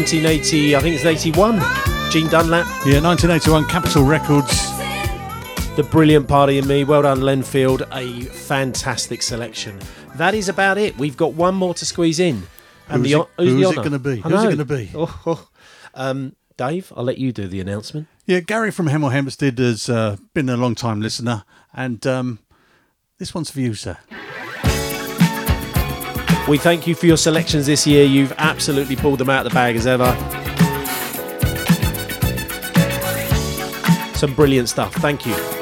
1980, I think it's 81. Gene Dunlap. Yeah, 1981 Capitol Records. The Brilliant Party in Me. Well done, Lenfield. A fantastic selection. That is about it. We've got one more to squeeze in. Who's the, it- who's who's it gonna be? Who's it gonna be? Oh, oh. Um, Dave, I'll let you do the announcement. Yeah, Gary from Hemel Hempstead has uh, been a long time listener, and um, this one's for you, sir. We thank you for your selections this year. You've absolutely pulled them out of the bag as ever. Some brilliant stuff. Thank you.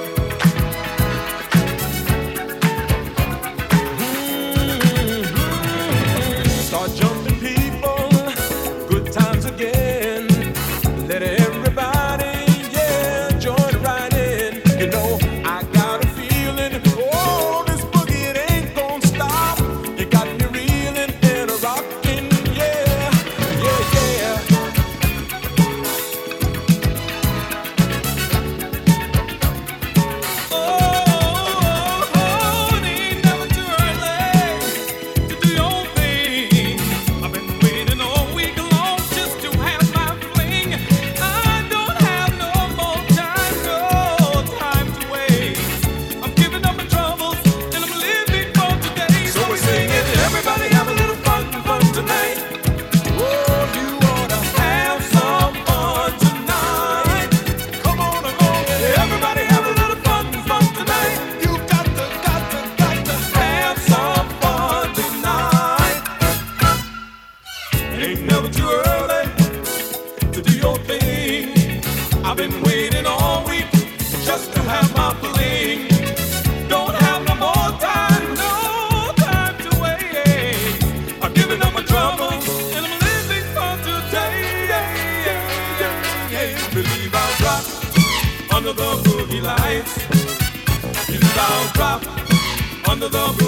Under the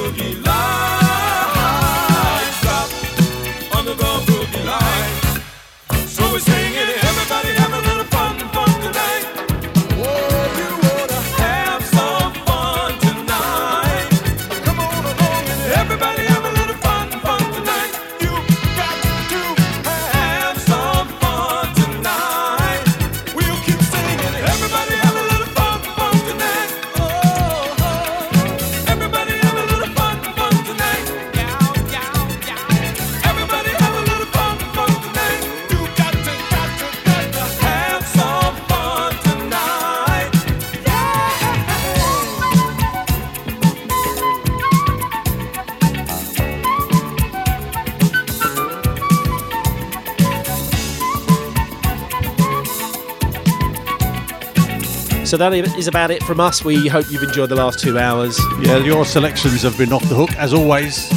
So that is about it from us. We hope you've enjoyed the last two hours. Yeah, your selections have been off the hook as always.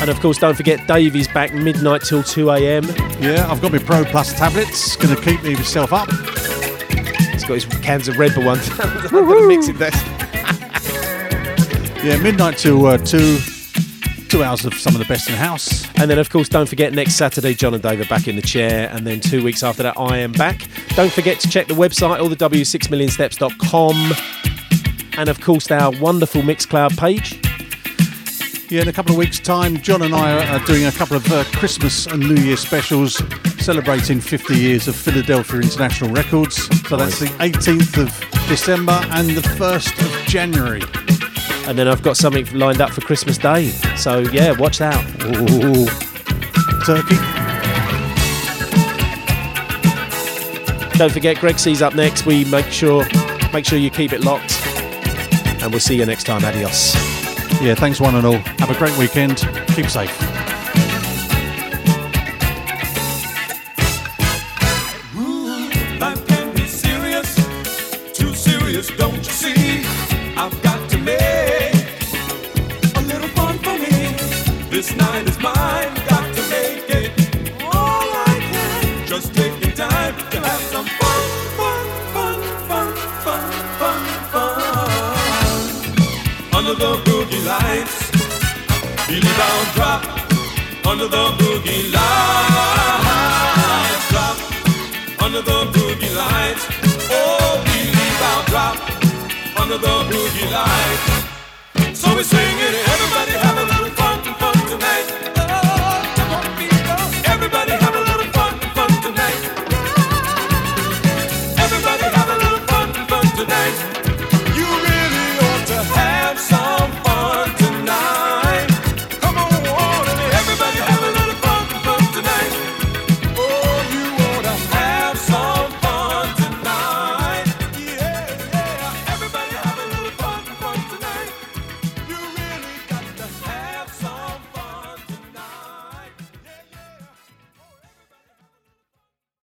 And of course, don't forget Davey's back midnight till 2 a.m. Yeah, I've got my Pro Plus tablets. Going to keep me myself up. He's got his cans of Red Bull ones under the mixing desk. Yeah, midnight till uh, two. Two hours of some of the best in house. And then, of course, don't forget next Saturday, John and Dave are back in the chair. And then two weeks after that, I am back. Don't forget to check the website, all the w6millionsteps.com. And of course, our wonderful Mixcloud page. Yeah, in a couple of weeks' time, John and I are, doing a couple of uh, Christmas and New Year specials celebrating 50 years of Philadelphia International Records. So that's the 18th of December and the 1st of January. And then I've got something lined up for Christmas Day. So, yeah, watch out. Ooh. Turkey. Don't forget, Greg C's up next. We make sure make sure you keep it locked. And we'll see you next time. Adios. Yeah, thanks one and all. Have a great weekend. Keep safe.